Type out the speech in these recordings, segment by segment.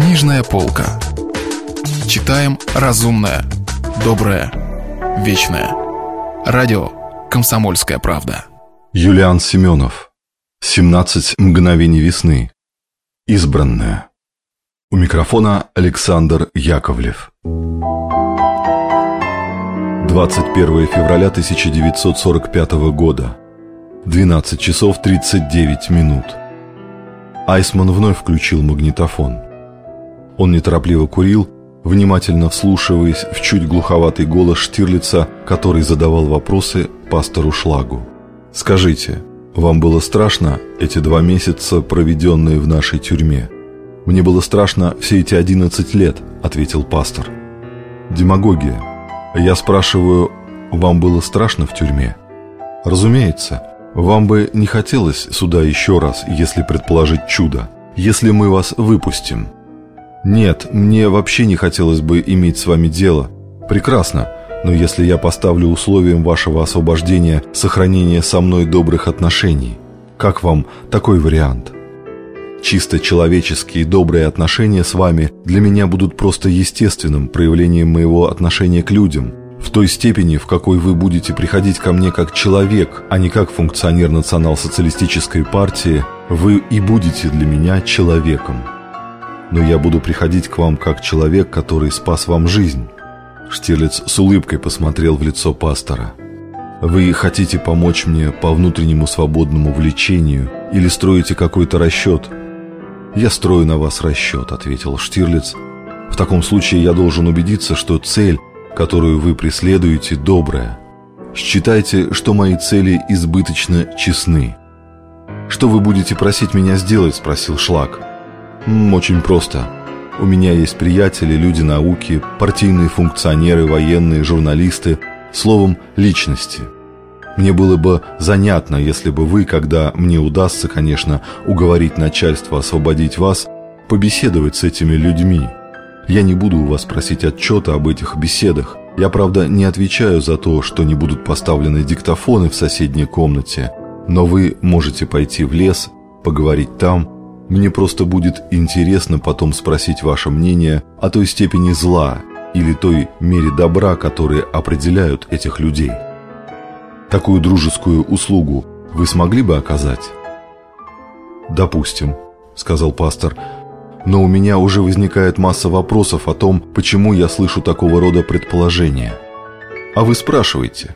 Книжная полка. Читаем разумное, доброе, вечное. Радио «Комсомольская правда». Юлиан Семенов. 17 мгновений весны. Избранная. У микрофона Александр Яковлев. 21 февраля 1945 года. 12 часов 39 минут. Айсман вновь включил магнитофон. Он неторопливо курил, внимательно вслушиваясь в чуть глуховатый голос Штирлица, который задавал вопросы пастору Шлагу. «Скажите, вам было страшно эти два месяца, проведенные в нашей тюрьме?» «Мне было страшно все эти одиннадцать лет», — ответил пастор. «Демагогия. Я спрашиваю, вам было страшно в тюрьме?» «Разумеется. Вам бы не хотелось сюда еще раз, если предположить чудо, если мы вас выпустим?» «Нет, мне вообще не хотелось бы иметь с вами дело. Прекрасно, но если я поставлю условием вашего освобождения сохранение со мной добрых отношений, как вам такой вариант?» Чисто человеческие добрые отношения с вами для меня будут просто естественным проявлением моего отношения к людям, в той степени, в какой вы будете приходить ко мне как человек, а не как функционер национал-социалистической партии, вы и будете для меня человеком но я буду приходить к вам как человек, который спас вам жизнь». Штирлиц с улыбкой посмотрел в лицо пастора. «Вы хотите помочь мне по внутреннему свободному влечению или строите какой-то расчет?» «Я строю на вас расчет», — ответил Штирлиц. «В таком случае я должен убедиться, что цель, которую вы преследуете, добрая. Считайте, что мои цели избыточно честны». «Что вы будете просить меня сделать?» — спросил Шлак. Очень просто. У меня есть приятели, люди науки, партийные функционеры, военные, журналисты, словом, личности. Мне было бы занятно, если бы вы, когда мне удастся, конечно, уговорить начальство освободить вас, побеседовать с этими людьми. Я не буду у вас просить отчета об этих беседах. Я, правда, не отвечаю за то, что не будут поставлены диктофоны в соседней комнате, но вы можете пойти в лес, поговорить там – мне просто будет интересно потом спросить ваше мнение о той степени зла или той мере добра, которые определяют этих людей. Такую дружескую услугу вы смогли бы оказать? «Допустим», — сказал пастор, — «но у меня уже возникает масса вопросов о том, почему я слышу такого рода предположения. А вы спрашиваете».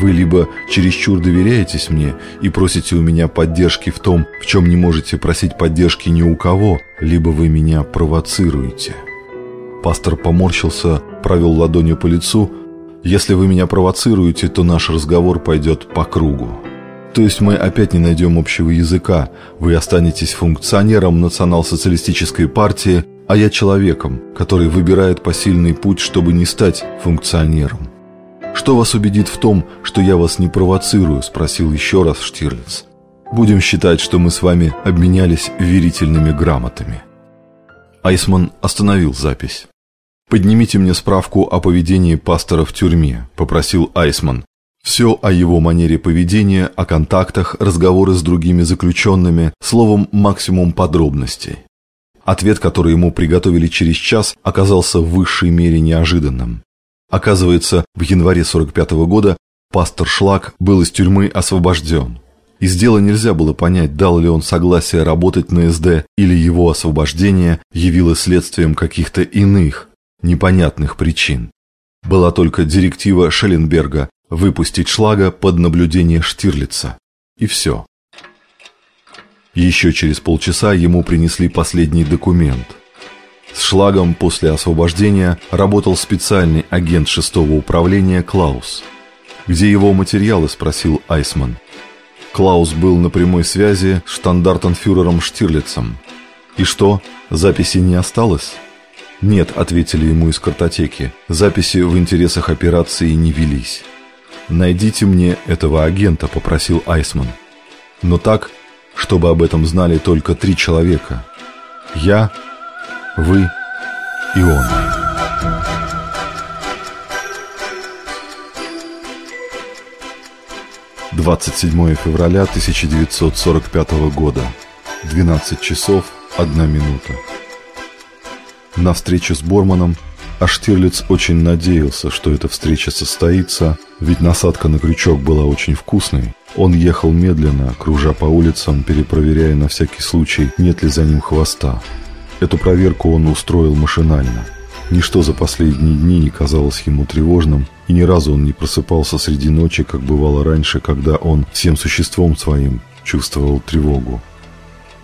Вы либо чересчур доверяетесь мне и просите у меня поддержки в том, в чем не можете просить поддержки ни у кого, либо вы меня провоцируете. Пастор поморщился, провел ладонью по лицу. Если вы меня провоцируете, то наш разговор пойдет по кругу. То есть мы опять не найдем общего языка. Вы останетесь функционером национал-социалистической партии, а я человеком, который выбирает посильный путь, чтобы не стать функционером. «Что вас убедит в том, что я вас не провоцирую?» – спросил еще раз Штирлиц. «Будем считать, что мы с вами обменялись верительными грамотами». Айсман остановил запись. «Поднимите мне справку о поведении пастора в тюрьме», – попросил Айсман. Все о его манере поведения, о контактах, разговоры с другими заключенными, словом, максимум подробностей. Ответ, который ему приготовили через час, оказался в высшей мере неожиданным. Оказывается, в январе 45 -го года пастор Шлак был из тюрьмы освобожден. Из дела нельзя было понять, дал ли он согласие работать на СД или его освобождение явилось следствием каких-то иных, непонятных причин. Была только директива Шелленберга выпустить Шлага под наблюдение Штирлица. И все. Еще через полчаса ему принесли последний документ – с Шлагом после освобождения работал специальный агент шестого управления Клаус. «Где его материалы?» – спросил Айсман. Клаус был на прямой связи с штандартенфюрером Штирлицем. «И что, записи не осталось?» «Нет», – ответили ему из картотеки, – «записи в интересах операции не велись». «Найдите мне этого агента», – попросил Айсман. «Но так, чтобы об этом знали только три человека. Я, вы и он. Двадцать седьмое февраля 1945 года. 12 часов 1 минута. на встречу с Борманом, а Штирлиц очень надеялся, что эта встреча состоится, ведь насадка на крючок была очень вкусной. Он ехал медленно, кружа по улицам, перепроверяя на всякий случай, нет ли за ним хвоста. Эту проверку он устроил машинально. Ничто за последние дни не казалось ему тревожным, и ни разу он не просыпался среди ночи, как бывало раньше, когда он всем существом своим чувствовал тревогу.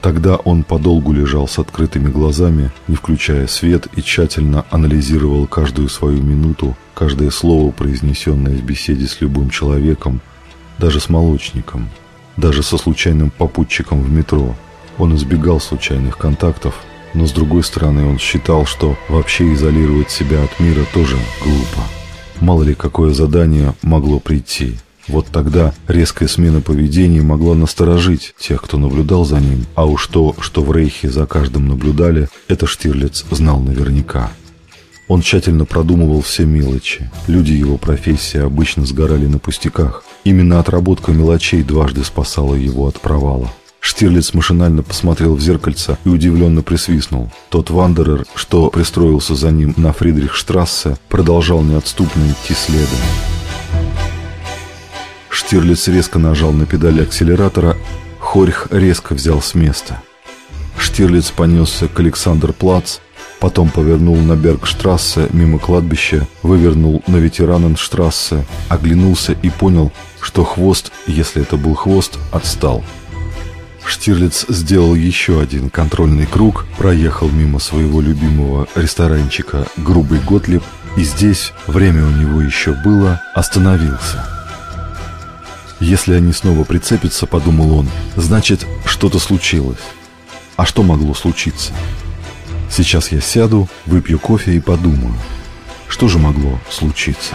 Тогда он подолгу лежал с открытыми глазами, не включая свет, и тщательно анализировал каждую свою минуту, каждое слово, произнесенное в беседе с любым человеком, даже с молочником, даже со случайным попутчиком в метро. Он избегал случайных контактов, но с другой стороны он считал, что вообще изолировать себя от мира тоже глупо. Мало ли какое задание могло прийти. Вот тогда резкая смена поведения могла насторожить тех, кто наблюдал за ним, а уж то, что в Рейхе за каждым наблюдали, это Штирлиц знал наверняка. Он тщательно продумывал все мелочи. Люди его профессии обычно сгорали на пустяках. Именно отработка мелочей дважды спасала его от провала. Штирлиц машинально посмотрел в зеркальце и удивленно присвистнул. Тот Вандерер, что пристроился за ним на Фридрихштрассе, продолжал неотступно идти следом. Штирлиц резко нажал на педали акселератора, Хорьх резко взял с места. Штирлиц понесся к Александр-Плац, потом повернул на Бергштрассе мимо кладбища, вывернул на Ветераненштрассе, оглянулся и понял, что хвост, если это был хвост, отстал. Штирлиц сделал еще один контрольный круг, проехал мимо своего любимого ресторанчика «Грубый Готлиб» и здесь, время у него еще было, остановился. Если они снова прицепятся, подумал он, значит, что-то случилось. А что могло случиться? Сейчас я сяду, выпью кофе и подумаю, что же могло случиться.